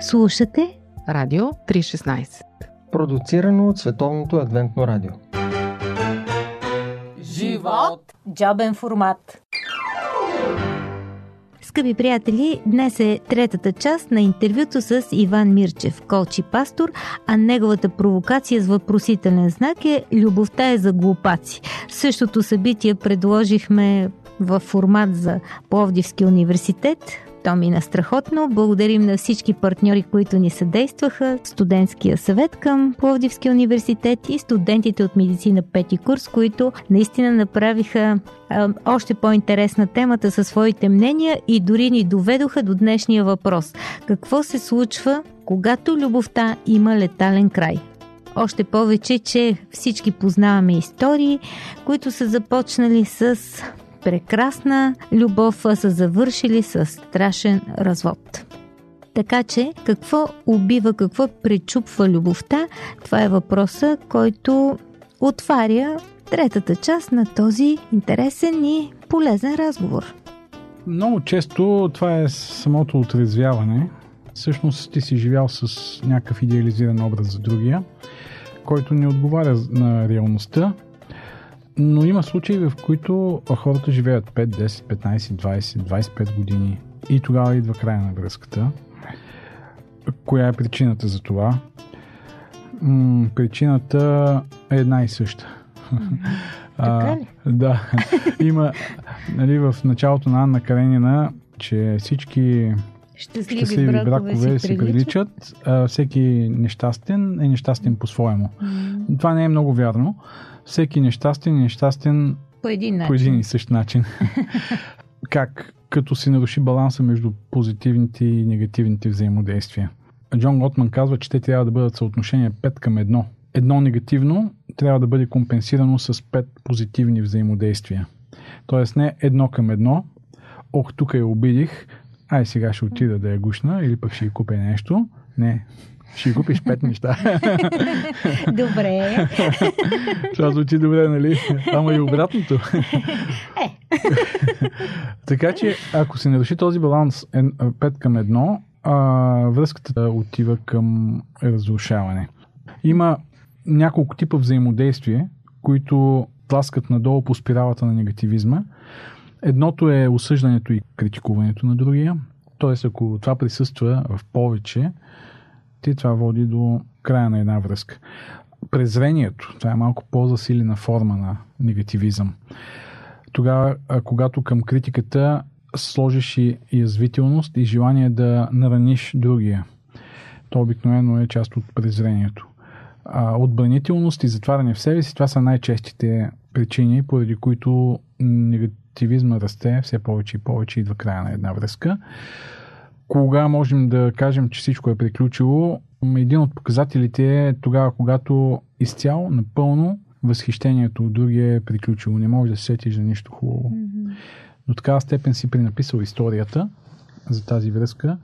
Слушате Радио 316 Продуцирано от Световното адвентно радио Живот! Джобен формат Скъпи приятели, днес е третата част на интервюто с Иван Мирчев, колчи пастор, а неговата провокация с въпросителен знак е Любовта е за глупаци. Същото събитие предложихме в формат за Пловдивски университет. То мина страхотно. Благодарим на всички партньори, които ни съдействаха. Студентския съвет към Пловдивския университет и студентите от медицина пети курс, които наистина направиха а, още по-интересна темата със своите мнения и дори ни доведоха до днешния въпрос. Какво се случва, когато любовта има летален край? Още повече, че всички познаваме истории, които са започнали с прекрасна любов, са завършили с страшен развод. Така че, какво убива, какво пречупва любовта, това е въпроса, който отваря третата част на този интересен и полезен разговор. Много често това е самото отрезвяване. Всъщност ти си живял с някакъв идеализиран образ за другия, който не отговаря на реалността но има случаи, в които хората живеят 5, 10, 15, 20, 25 години и тогава идва края на връзката. Коя е причината за това? М- причината е една и съща. А, да. Има нали, в началото на Анна Каренина, че всички щастливи, щастливи бракове, бракове си приличат. А, всеки нещастен е нещастен по-своему. Mm. Това не е много вярно. Всеки нещастен е нещастен По един начин. по един и същ начин. как? Като се наруши баланса между позитивните и негативните взаимодействия. Джон Готман казва, че те трябва да бъдат съотношение 5 към 1. Едно негативно трябва да бъде компенсирано с 5 позитивни взаимодействия. Тоест не едно към едно, ох, тук я обидих, ай сега ще отида да я гушна или пък ще й купя нещо. Не, ще купиш пет неща. Добре. Това звучи добре, нали? Ама и обратното. Е. така че, ако се наруши този баланс 5 към 1, а, връзката отива към разрушаване. Има няколко типа взаимодействие, които тласкат надолу по спиралата на негативизма. Едното е осъждането и критикуването на другия. Тоест, ако това присъства в повече, ти това води до края на една връзка. Презрението, това е малко по-засилена форма на негативизъм. Тогава, когато към критиката сложиш и язвителност и желание да нараниш другия, то обикновено е част от презрението. Отбранителност и затваряне в себе си, това са най-честите причини, поради които негативизма расте все повече и повече идва края на една връзка. Кога можем да кажем, че всичко е приключило? Един от показателите е тогава, когато изцяло, напълно възхищението от другия е приключило. Не можеш да се сетиш за нищо хубаво. Mm-hmm. До такава степен си пренаписал историята за тази връзка,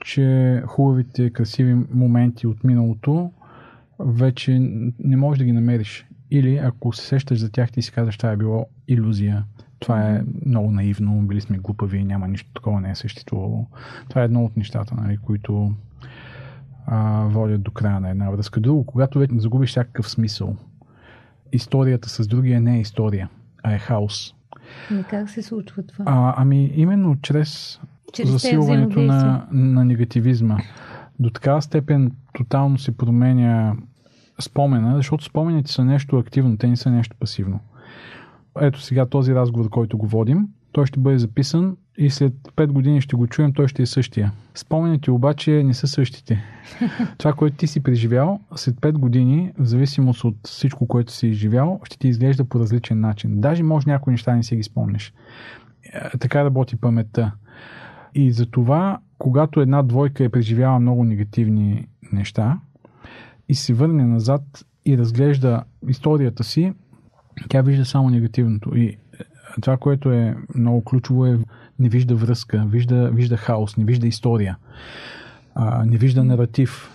че хубавите, красиви моменти от миналото вече не можеш да ги намериш. Или ако се сещаш за тях, ти си казваш, това е било иллюзия, това е много наивно, били сме глупави, няма нищо такова, не е съществувало. Това е едно от нещата, нали, които а, водят до края на една връзка. Друго, когато вече загубиш всякакъв смисъл, историята с другия не е история, а е хаос. Ами как се случва това? А, ами именно чрез, Чрез засилването на, на негативизма. До такава степен тотално се променя спомена, защото спомените са нещо активно, те не са нещо пасивно. Ето сега този разговор, който го водим, той ще бъде записан и след 5 години ще го чуем, той ще е същия. Спомените обаче не са същите. Това, което ти си преживял, след 5 години, в зависимост от всичко, което си изживял, ще ти изглежда по различен начин. Даже може някои неща не си ги спомнеш. Е, така работи паметта. И за това, когато една двойка е преживяла много негативни неща и се върне назад и разглежда историята си, тя вижда само негативното. И това, което е много ключово е не вижда връзка, вижда, вижда хаос, не вижда история, а, не вижда наратив.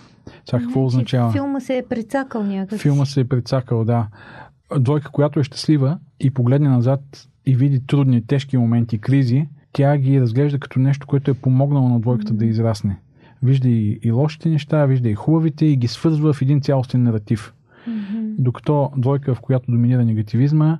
Това какво означава? Филма се е прецакал някак. Филма се е прецакал, да. Двойка, която е щастлива и погледне назад и види трудни, тежки моменти, кризи, тя ги разглежда като нещо, което е помогнало на двойката mm-hmm. да израсне. Вижда и, и лошите неща, вижда и хубавите и ги свързва в един цялостен наратив. Мгм. Докато двойка, в която доминира негативизма,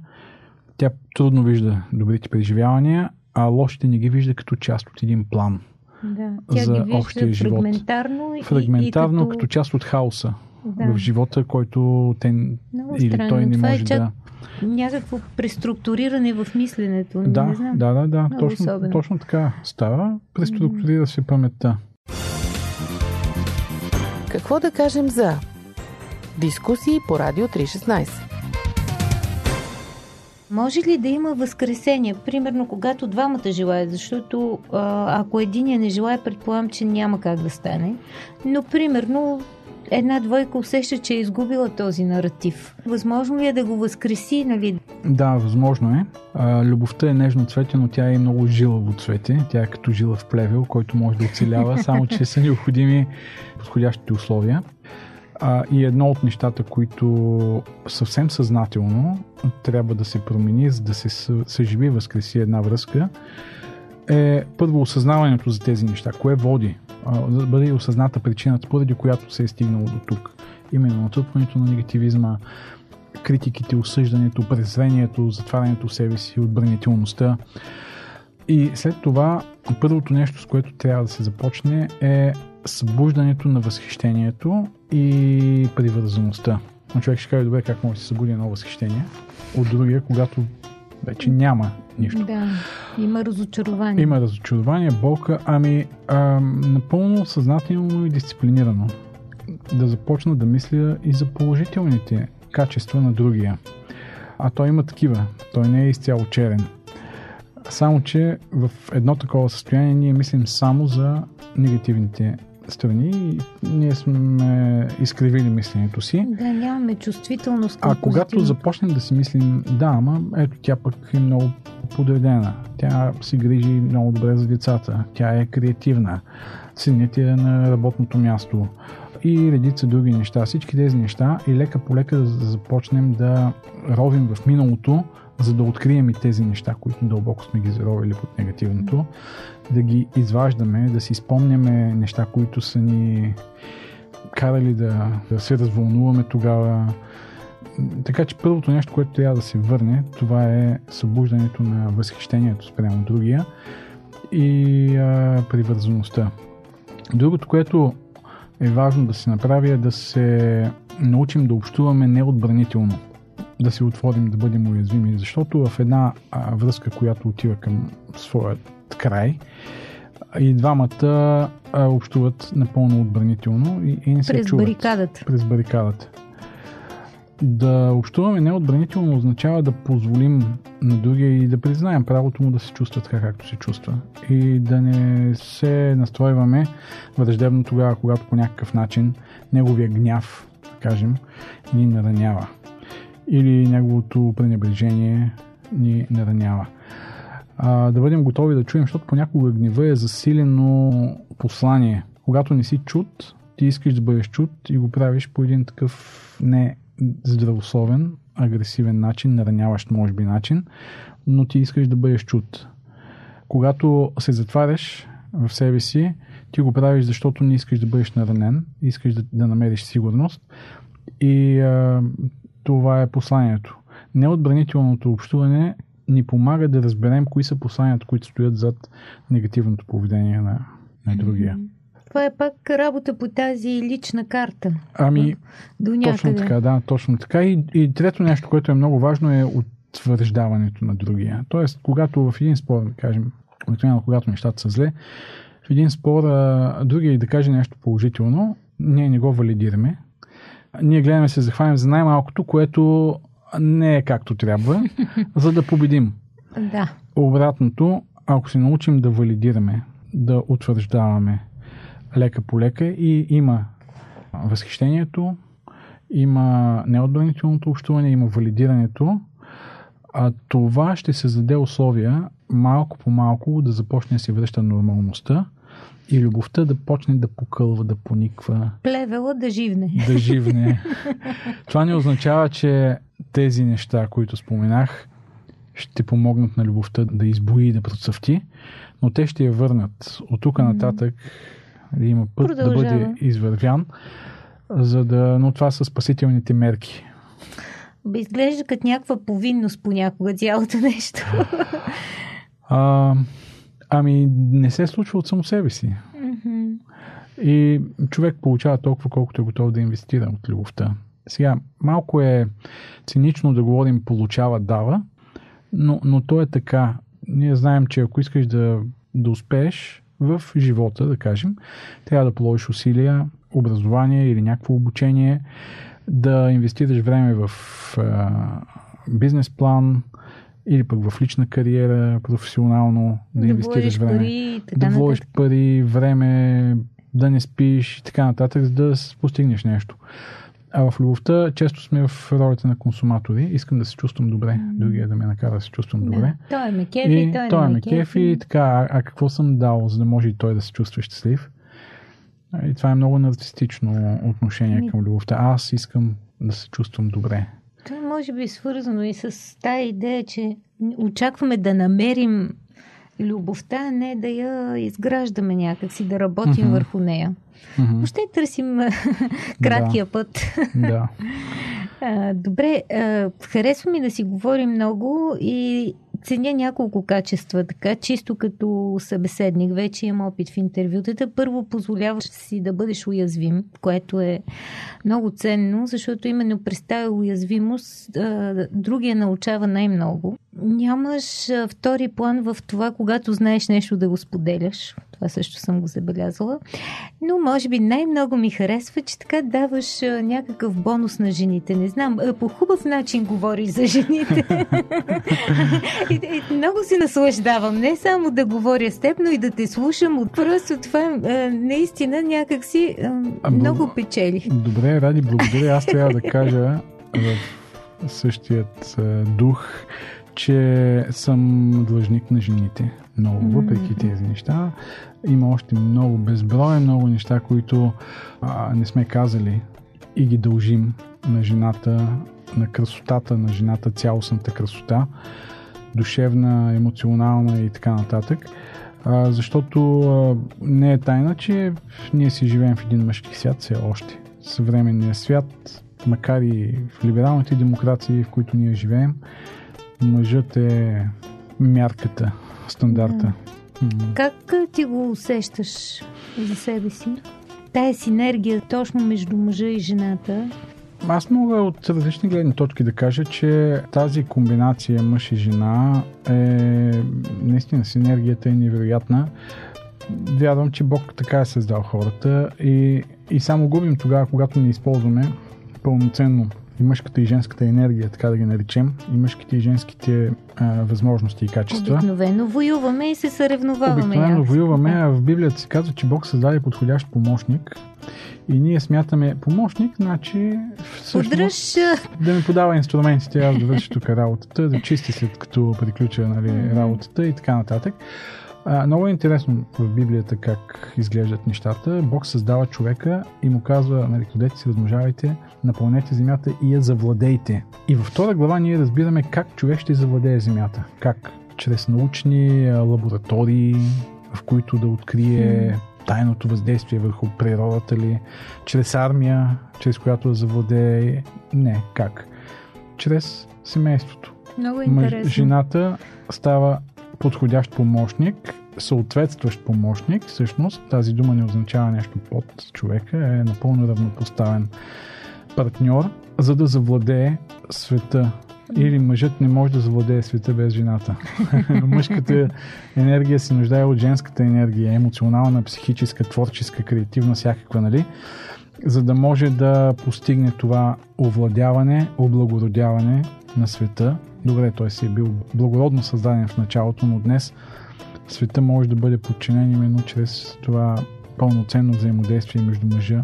тя трудно вижда добрите преживявания, а лошите не ги вижда като част от един план. Да. Тя за ги вижда общия живот. фрагментарно и- Фрагментарно, и, като... като част от хаоса да. в живота, който те Много или странно. той не Това може е да. някакво преструктуриране в мисленето. Да, не знам. да, да, да. Много Точно, особено. точно така става. Преструктурира се паметта. Какво да кажем за дискусии по Радио 316? Може ли да има възкресение? Примерно, когато двамата желаят, защото а, ако единия не желая, предполагам, че няма как да стане. Но, примерно, една двойка усеща, че е изгубила този наратив. Възможно ли е да го възкреси, нали? Да, възможно е. А, любовта е нежно цвете, но тя е много жилаво цвете. Тя е като жила в плевел, който може да оцелява, само че са необходими подходящите условия. А, и едно от нещата, които съвсем съзнателно трябва да се промени, за да се съ- съживи възкреси една връзка, е първо осъзнаването за тези неща. Кое води? Да бъде осъзната причината, поради която се е стигнало до тук. Именно натрупването на негативизма, критиките, осъждането, презрението, затварянето в себе си, отбранителността. И след това, първото нещо, с което трябва да се започне е събуждането на възхищението и привързаността. Но човек ще каже, добре, как може да се събуди едно възхищение от другия, когато вече няма нищо. Да, има разочарование. Има разочарование, болка, ами а, напълно съзнателно и дисциплинирано. Да започна да мисля и за положителните качества на другия. А той има такива. Той не е изцяло черен. Само, че в едно такова състояние ние мислим само за негативните страни ние сме изкривили мисленето си. Да, нямаме чувствителност към А когато започнем да си мислим, да, ама ето тя пък е много подредена, тя си грижи много добре за децата, тя е креативна, синът е на работното място и редица други неща. Всички тези неща и лека по лека да започнем да ровим в миналото, за да открием и тези неща, които дълбоко сме ги заровили под негативното, да ги изваждаме, да си спомняме неща, които са ни карали да, да се развълнуваме тогава. Така че първото нещо, което трябва да се върне, това е събуждането на възхищението спрямо другия и а, привързаността. Другото, което е важно да се направи е да се научим да общуваме неотбранително. Да се отворим, да бъдем уязвими, защото в една а, връзка, която отива към своят край, и двамата а, общуват напълно отбранително и, и не се През чуват барикадата. през барикадата. Да общуваме неотбранително означава да позволим на другия и да признаем правото му да се чувства така, както се чувства. И да не се настройваме враждебно тогава, когато по някакъв начин неговия гняв, да кажем, ни наранява. Или неговото пренебрежение ни наранява. А, да бъдем готови да чуем, защото понякога гнева е засилено послание. Когато не си чут, ти искаш да бъдеш чут и го правиш по един такъв не здравословен, агресивен начин, нараняващ може би начин, но ти искаш да бъдеш чут. Когато се затваряш в себе си, ти го правиш, защото не искаш да бъдеш наранен, искаш да, да намериш сигурност и а, това е посланието. Неотбранителното общуване ни помага да разберем кои са посланията, които стоят зад негативното поведение на, на другия. Това е пак работа по тази лична карта. Ами, До някъде. Точно така, да, точно така. И, и трето нещо, което е много важно е утвърждаването на другия. Тоест, когато в един спор, да кажем, обикновено когато нещата са зле, в един спор а, другия да каже нещо положително, ние не го валидираме. Ние гледаме се захванем за най-малкото, което не е както трябва, за да победим. Да. Обратното, ако се научим да валидираме, да утвърждаваме лека по лека и има възхищението, има неотбранителното общуване, има валидирането, а това ще създаде условия малко по малко да започне да се връща нормалността и любовта да почне да покълва, да пониква, Плевела да живне. да живне. Това не означава, че тези неща, които споменах, ще помогнат на любовта да избои и да процъфти, но те ще я върнат. От тук нататък Има път Продължава. да бъде извървян, за да, но това са спасителните мерки. Изглежда като някаква повинност понякога цялото нещо. А, ами, не се случва от само себе си. И човек получава толкова, колкото е готов да инвестира от любовта. Сега, малко е цинично да говорим получава, дава, но, но то е така. Ние знаем, че ако искаш да, да успееш в живота, да кажем, трябва да положиш усилия, образование или някакво обучение, да инвестираш време в а, бизнес план или пък в лична кариера, професионално, да, Да инвестираш време пари да вложиш пари, време, да не спиш и така нататък, за да постигнеш нещо. А в любовта често сме в ролята на консуматори. Искам да се чувствам добре, другия да ме накара да се чувствам добре. Да. Той ме кефи, И той, той ме кефи, и така, а, а какво съм дал, за да може и той да се чувства щастлив? И това е много нарцистично отношение към любовта. Аз искам да се чувствам добре. Това може би е свързано и с тази идея, че очакваме да намерим любовта, а не да я изграждаме някакси, да работим Мгм. върху нея. Мгм. Въобще търсим краткия път. Да. Добре, харесва ми да си говорим много и ценя няколко качества, така чисто като събеседник. Вече имам опит в интервютата. Първо позволяваш си да бъдеш уязвим, което е много ценно, защото именно през тази уязвимост другия научава най-много. Нямаш втори план в това, когато знаеш нещо да го споделяш. Това също съм го забелязала. Но може би най-много ми харесва, че така даваш някакъв бонус на жените. Не знам, по хубав начин говориш за жените. и, и, много се наслаждавам. Не само да говоря с теб, но и да те слушам. Просто това наистина А, бл- много печели. Добре, Ради, благодаря. Аз трябва да кажа в същият дух, че съм длъжник на жените. Много, въпреки тези неща. Има още много безброй, много неща, които а, не сме казали и ги дължим на жената, на красотата на жената, цялостната красота, душевна, емоционална и така нататък. А, защото а, не е тайна, че ние си живеем в един мъжки свят все още. Съвременният свят, макар и в либералните демокрации, в които ние живеем, мъжът е мярката, стандарта. М. Как ти го усещаш за себе си? Тая синергия точно между мъжа и жената. Аз мога от различни гледни точки да кажа, че тази комбинация мъж и жена е наистина синергията е невероятна. Вярвам, че Бог така е създал хората и, и само губим тогава, когато не използваме пълноценно и мъжката и женската енергия, така да ги наречем, и мъжките и женските а, възможности и качества. Обикновено воюваме и се съревноваваме. Обикновено воюваме, а в Библията се казва, че Бог създаде подходящ помощник. И ние смятаме помощник, значи всъщност Удръж а, да ми подава инструментите, аз да върши тук работата, да чисти след като приключа нали, работата и така нататък. А, много е интересно в Библията как изглеждат нещата. Бог създава човека и му казва, нали, ходете си, размножавайте, напълнете земята и я завладейте. И във втора глава ние разбираме как човек ще завладее земята. Как? Чрез научни лаборатории, в които да открие тайното въздействие върху природата ли, чрез армия, чрез която да завладее. Не, как? Чрез семейството. много е интересно. жената става подходящ помощник, съответстващ помощник. Всъщност тази дума не означава нещо под човека, е напълно равнопоставен партньор, за да завладее света. Или мъжът не може да завладее света без жената. Мъжката енергия се нуждае от женската енергия, емоционална, психическа, творческа, креативна, всякаква, нали? За да може да постигне това овладяване, облагородяване на света. Добре, той си е бил благородно създаден в началото, но днес света може да бъде подчинен именно чрез това пълноценно взаимодействие между мъжа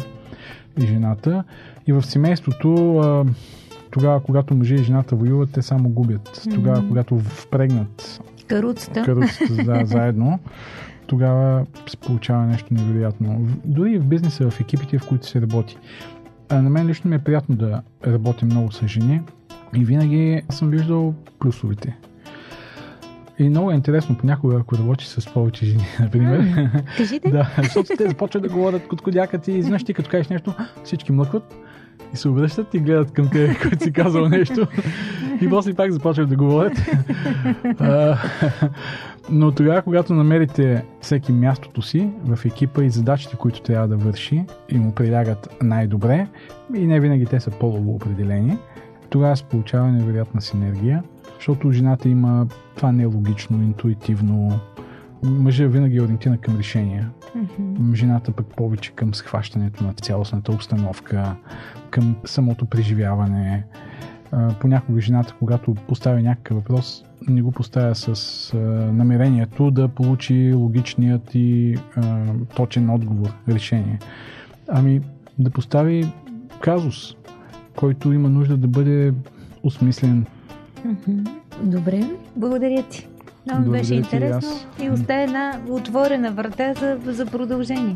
и жената. И в семейството, тогава, когато мъжа и жената воюват, те само губят. Тогава, когато впрегнат Каруцата. каруцата да, заедно, тогава се получава нещо невероятно. Дори в бизнеса, в екипите, в които се работи. А на мен лично ми е приятно да работя много с жени и винаги съм виждал плюсовете. И много е интересно, понякога, ако работиш с повече жени, например. Кажите. да, защото те започват да говорят коткодякат и изведнъж ти като кажеш нещо, всички млъкват и се обръщат и гледат към те, който си казал нещо. И после пак започват да говорят. Но тогава, когато намерите всеки мястото си в екипа и задачите, които трябва да върши и му прилягат най-добре, и не винаги те са по-лово определени, тогава се получава невероятна синергия, защото жената има това нелогично, интуитивно. Мъжът винаги е ориентиран към решения. Мгм. Жената пък повече към схващането на цялостната обстановка, към самото преживяване. Понякога жената, когато поставя някакъв въпрос, не го поставя с намерението да получи логичният и точен отговор, решение. Ами да постави казус, който има нужда да бъде осмислен. Добре, благодаря ти. Много беше интересно и остава една отворена врата за, за продължение.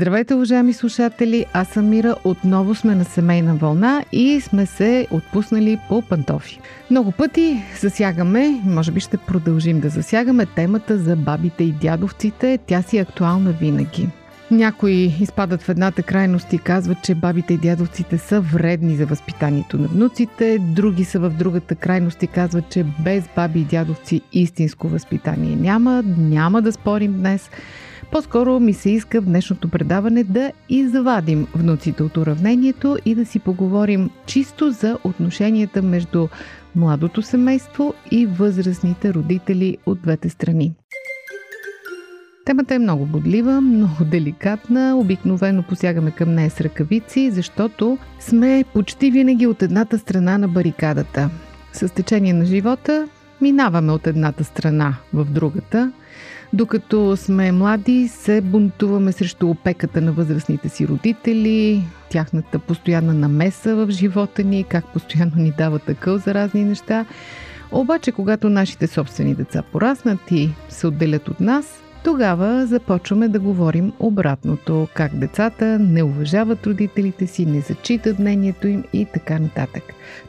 Здравейте, уважаеми слушатели! Аз съм Мира. Отново сме на семейна вълна и сме се отпуснали по пантофи. Много пъти засягаме, може би ще продължим да засягаме темата за бабите и дядовците. Тя си е актуална винаги. Някои изпадат в едната крайност и казват, че бабите и дядовците са вредни за възпитанието на внуците, други са в другата крайност и казват, че без баби и дядовци истинско възпитание няма. Няма да спорим днес. По-скоро ми се иска в днешното предаване да извадим внуците от уравнението и да си поговорим чисто за отношенията между младото семейство и възрастните родители от двете страни. Темата е много бодлива, много деликатна. Обикновено посягаме към нея с ръкавици, защото сме почти винаги от едната страна на барикадата. С течение на живота минаваме от едната страна в другата. Докато сме млади, се бунтуваме срещу опеката на възрастните си родители, тяхната постоянна намеса в живота ни, как постоянно ни дават такъв за разни неща. Обаче, когато нашите собствени деца пораснат и се отделят от нас, тогава започваме да говорим обратното, как децата не уважават родителите си, не зачитат мнението им и така нататък.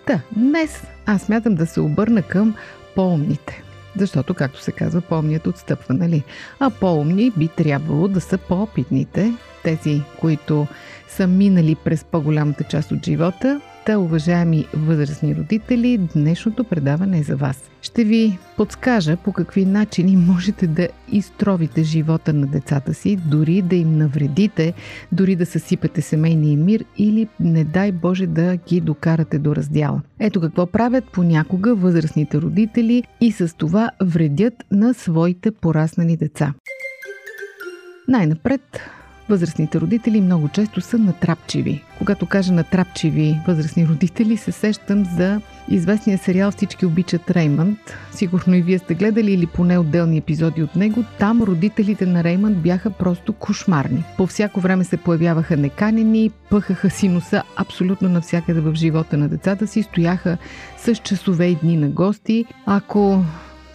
Та, днес аз смятам да се обърна към по-умните. Защото, както се казва, по-умният отстъпва, нали? А по-умни би трябвало да са по-опитните, тези, които са минали през по-голямата част от живота. Та, уважаеми възрастни родители, днешното предаване е за вас. Ще ви подскажа по какви начини можете да изтровите живота на децата си, дори да им навредите, дори да съсипете семейния мир или, не дай Боже, да ги докарате до раздяла. Ето какво правят понякога възрастните родители и с това вредят на своите пораснали деца. Най-напред, възрастните родители много често са натрапчиви. Когато кажа натрапчиви възрастни родители, се сещам за известния сериал Всички обичат Реймънд. Сигурно и вие сте гледали или поне отделни епизоди от него. Там родителите на Реймънд бяха просто кошмарни. По всяко време се появяваха неканени, пъхаха си носа абсолютно навсякъде в живота на децата си, стояха с часове и дни на гости. Ако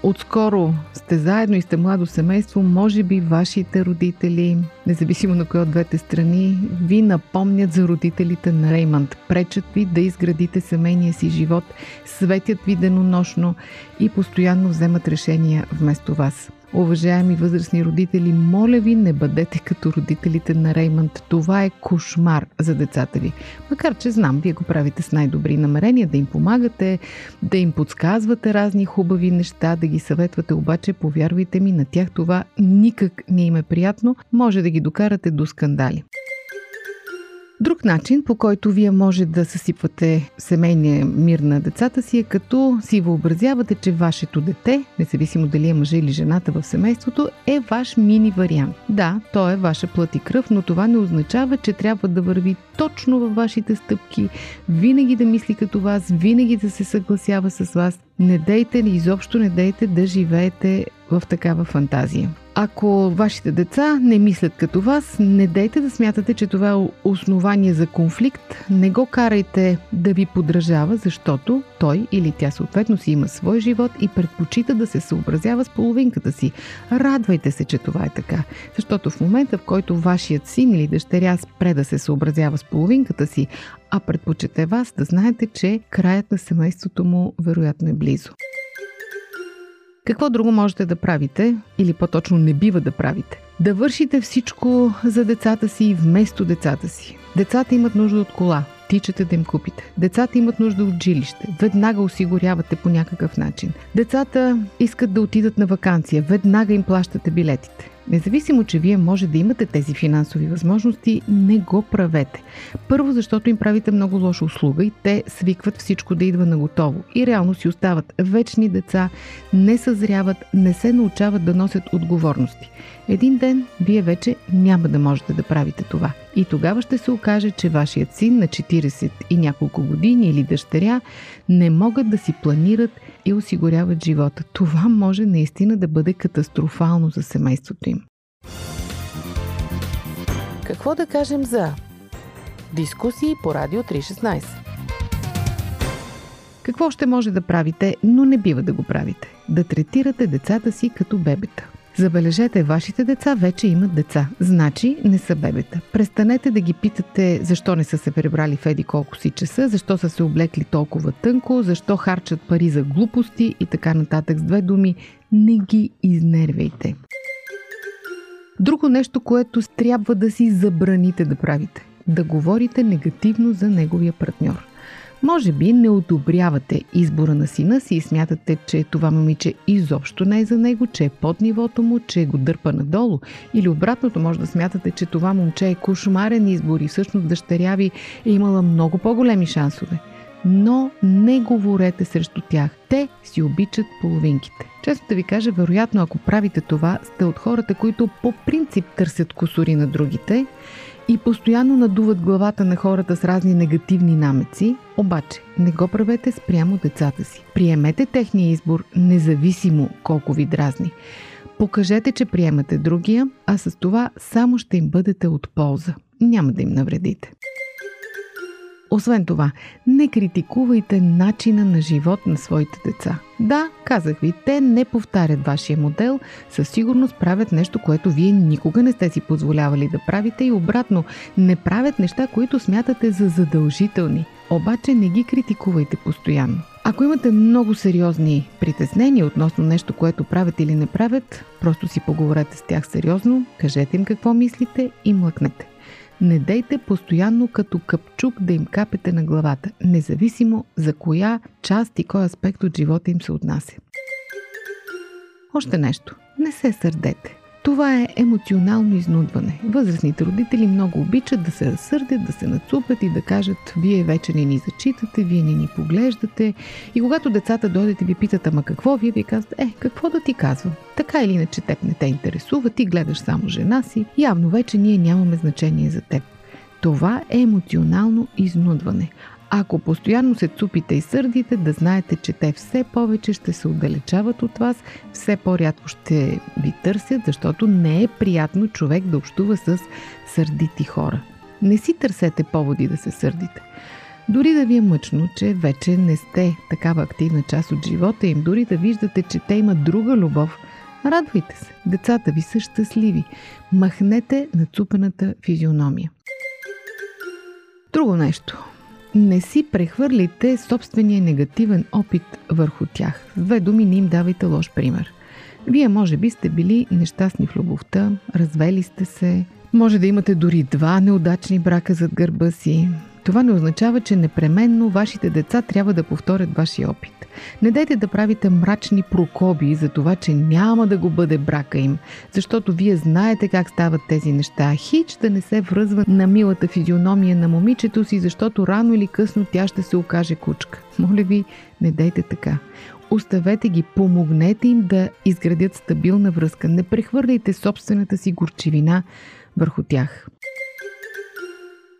отскоро сте заедно и сте младо семейство, може би вашите родители, независимо на кой от двете страни, ви напомнят за родителите на Реймънд. Пречат ви да изградите семейния си живот, светят ви денонощно и постоянно вземат решения вместо вас. Уважаеми възрастни родители, моля ви, не бъдете като родителите на Реймънд. Това е кошмар за децата ви. Макар, че знам, вие го правите с най-добри намерения, да им помагате, да им подсказвате разни хубави неща, да ги съветвате, обаче, повярвайте ми, на тях това никак не им е приятно. Може да ги докарате до скандали. Друг начин, по който вие може да съсипвате семейния мир на децата си е като си въобразявате, че вашето дете, независимо дали е мъжа или жената в семейството, е ваш мини вариант. Да, то е ваша плът и кръв, но това не означава, че трябва да върви точно във вашите стъпки, винаги да мисли като вас, винаги да се съгласява с вас. Не дейте, изобщо не дейте да живеете в такава фантазия. Ако вашите деца не мислят като вас, не дейте да смятате, че това е основание за конфликт. Не го карайте да ви подражава, защото той или тя съответно си има свой живот и предпочита да се съобразява с половинката си. Радвайте се, че това е така. Защото в момента, в който вашият син или дъщеря спре да се съобразява с половинката си, а предпочете вас, да знаете, че краят на семейството му вероятно е близо. Какво друго можете да правите, или по-точно не бива да правите? Да вършите всичко за децата си вместо децата си. Децата имат нужда от кола, тичате да им купите. Децата имат нужда от жилище. Веднага осигурявате по някакъв начин. Децата искат да отидат на вакансия. Веднага им плащате билетите. Независимо, че вие може да имате тези финансови възможности, не го правете. Първо, защото им правите много лоша услуга и те свикват всичко да идва на готово. И реално си остават вечни деца, не съзряват, не се научават да носят отговорности. Един ден вие вече няма да можете да правите това. И тогава ще се окаже, че вашият син на 40 и няколко години или дъщеря не могат да си планират и осигуряват живота. Това може наистина да бъде катастрофално за семейството им. Какво да кажем за дискусии по Радио 316? Какво ще може да правите, но не бива да го правите? Да третирате децата си като бебета. Забележете, вашите деца вече имат деца. Значи не са бебета. Престанете да ги питате защо не са се пребрали в еди колко си часа, защо са се облекли толкова тънко, защо харчат пари за глупости и така нататък. С две думи, не ги изнервяйте. Друго нещо, което трябва да си забраните да правите. Да говорите негативно за неговия партньор – може би не одобрявате избора на сина си и смятате, че това момиче изобщо не е за него, че е под нивото му, че го дърпа надолу. Или обратното, може да смятате, че това момче е кошмарен избор и всъщност дъщеря ви е имала много по-големи шансове. Но не говорете срещу тях. Те си обичат половинките. Често да ви кажа, вероятно, ако правите това, сте от хората, които по принцип търсят косори на другите и постоянно надуват главата на хората с разни негативни намеци, обаче не го правете спрямо децата си. Приемете техния избор, независимо колко ви дразни. Покажете, че приемате другия, а с това само ще им бъдете от полза. Няма да им навредите. Освен това, не критикувайте начина на живот на своите деца. Да, казах ви, те не повтарят вашия модел, със сигурност правят нещо, което вие никога не сте си позволявали да правите и обратно, не правят неща, които смятате за задължителни. Обаче не ги критикувайте постоянно. Ако имате много сериозни притеснения относно нещо, което правят или не правят, просто си поговорете с тях сериозно, кажете им какво мислите и млъкнете. Не дейте постоянно като капчук да им капете на главата, независимо за коя част и кой аспект от живота им се отнася. Още нещо. Не се сърдете. Това е емоционално изнудване. Възрастните родители много обичат да се разсърдят, да се нацупят и да кажат вие вече не ни зачитате, вие не ни поглеждате. И когато децата дойдат и ви питат ама какво, вие ви казват е, какво да ти казвам? Така или иначе теб не те интересува, ти гледаш само жена си, явно вече ние нямаме значение за теб. Това е емоционално изнудване. Ако постоянно се цупите и сърдите, да знаете, че те все повече ще се отдалечават от вас, все по-рядко ще ви търсят, защото не е приятно човек да общува с сърдити хора. Не си търсете поводи да се сърдите. Дори да ви е мъчно, че вече не сте такава активна част от живота им, дори да виждате, че те имат друга любов, радвайте се. Децата ви са щастливи. Махнете нацупената физиономия. Друго нещо не си прехвърлите собствения негативен опит върху тях. С две думи не им давайте лош пример. Вие може би сте били нещастни в любовта, развели сте се, може да имате дори два неудачни брака зад гърба си. Това не означава, че непременно вашите деца трябва да повторят вашия опит. Не дайте да правите мрачни прокоби за това, че няма да го бъде брака им, защото вие знаете как стават тези неща. Хич да не се връзва на милата физиономия на момичето си, защото рано или късно тя ще се окаже кучка. Моля ви, не дайте така. Оставете ги, помогнете им да изградят стабилна връзка. Не прехвърляйте собствената си горчивина върху тях.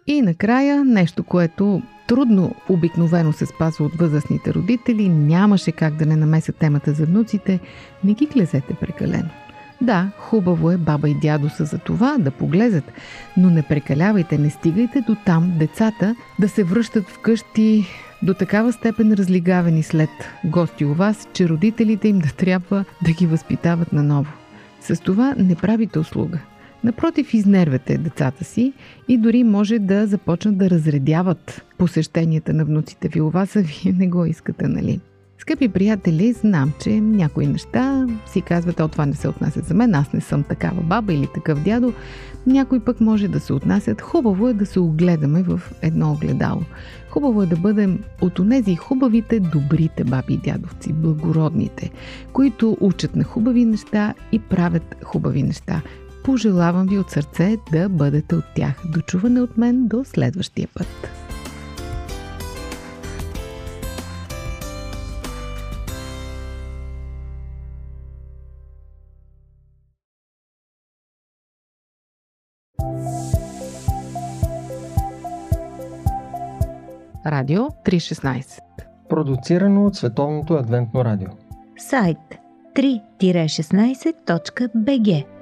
И накрая нещо, което трудно обикновено се спазва от възрастните родители, нямаше как да не намеса темата за внуците, не ги глезете прекалено. Да, хубаво е баба и дядо са за това да поглезат, но не прекалявайте, не стигайте до там децата да се връщат вкъщи до такава степен разлигавани след гости у вас, че родителите им да трябва да ги възпитават наново. С това не правите услуга. Напротив, изнервете децата си и дори може да започнат да разредяват посещенията на внуците ви у вас, а вие не го искате, нали? Скъпи приятели, знам, че някои неща си казвате, от това не се отнасят за мен, аз не съм такава баба или такъв дядо. Някой пък може да се отнасят. Хубаво е да се огледаме в едно огледало. Хубаво е да бъдем от онези хубавите, добрите баби и дядовци, благородните, които учат на хубави неща и правят хубави неща. Пожелавам ви от сърце да бъдете от тях. Дочуване от мен до следващия път. Радио 316 Продуцирано от Световното адвентно радио. Сайт 3-16.bg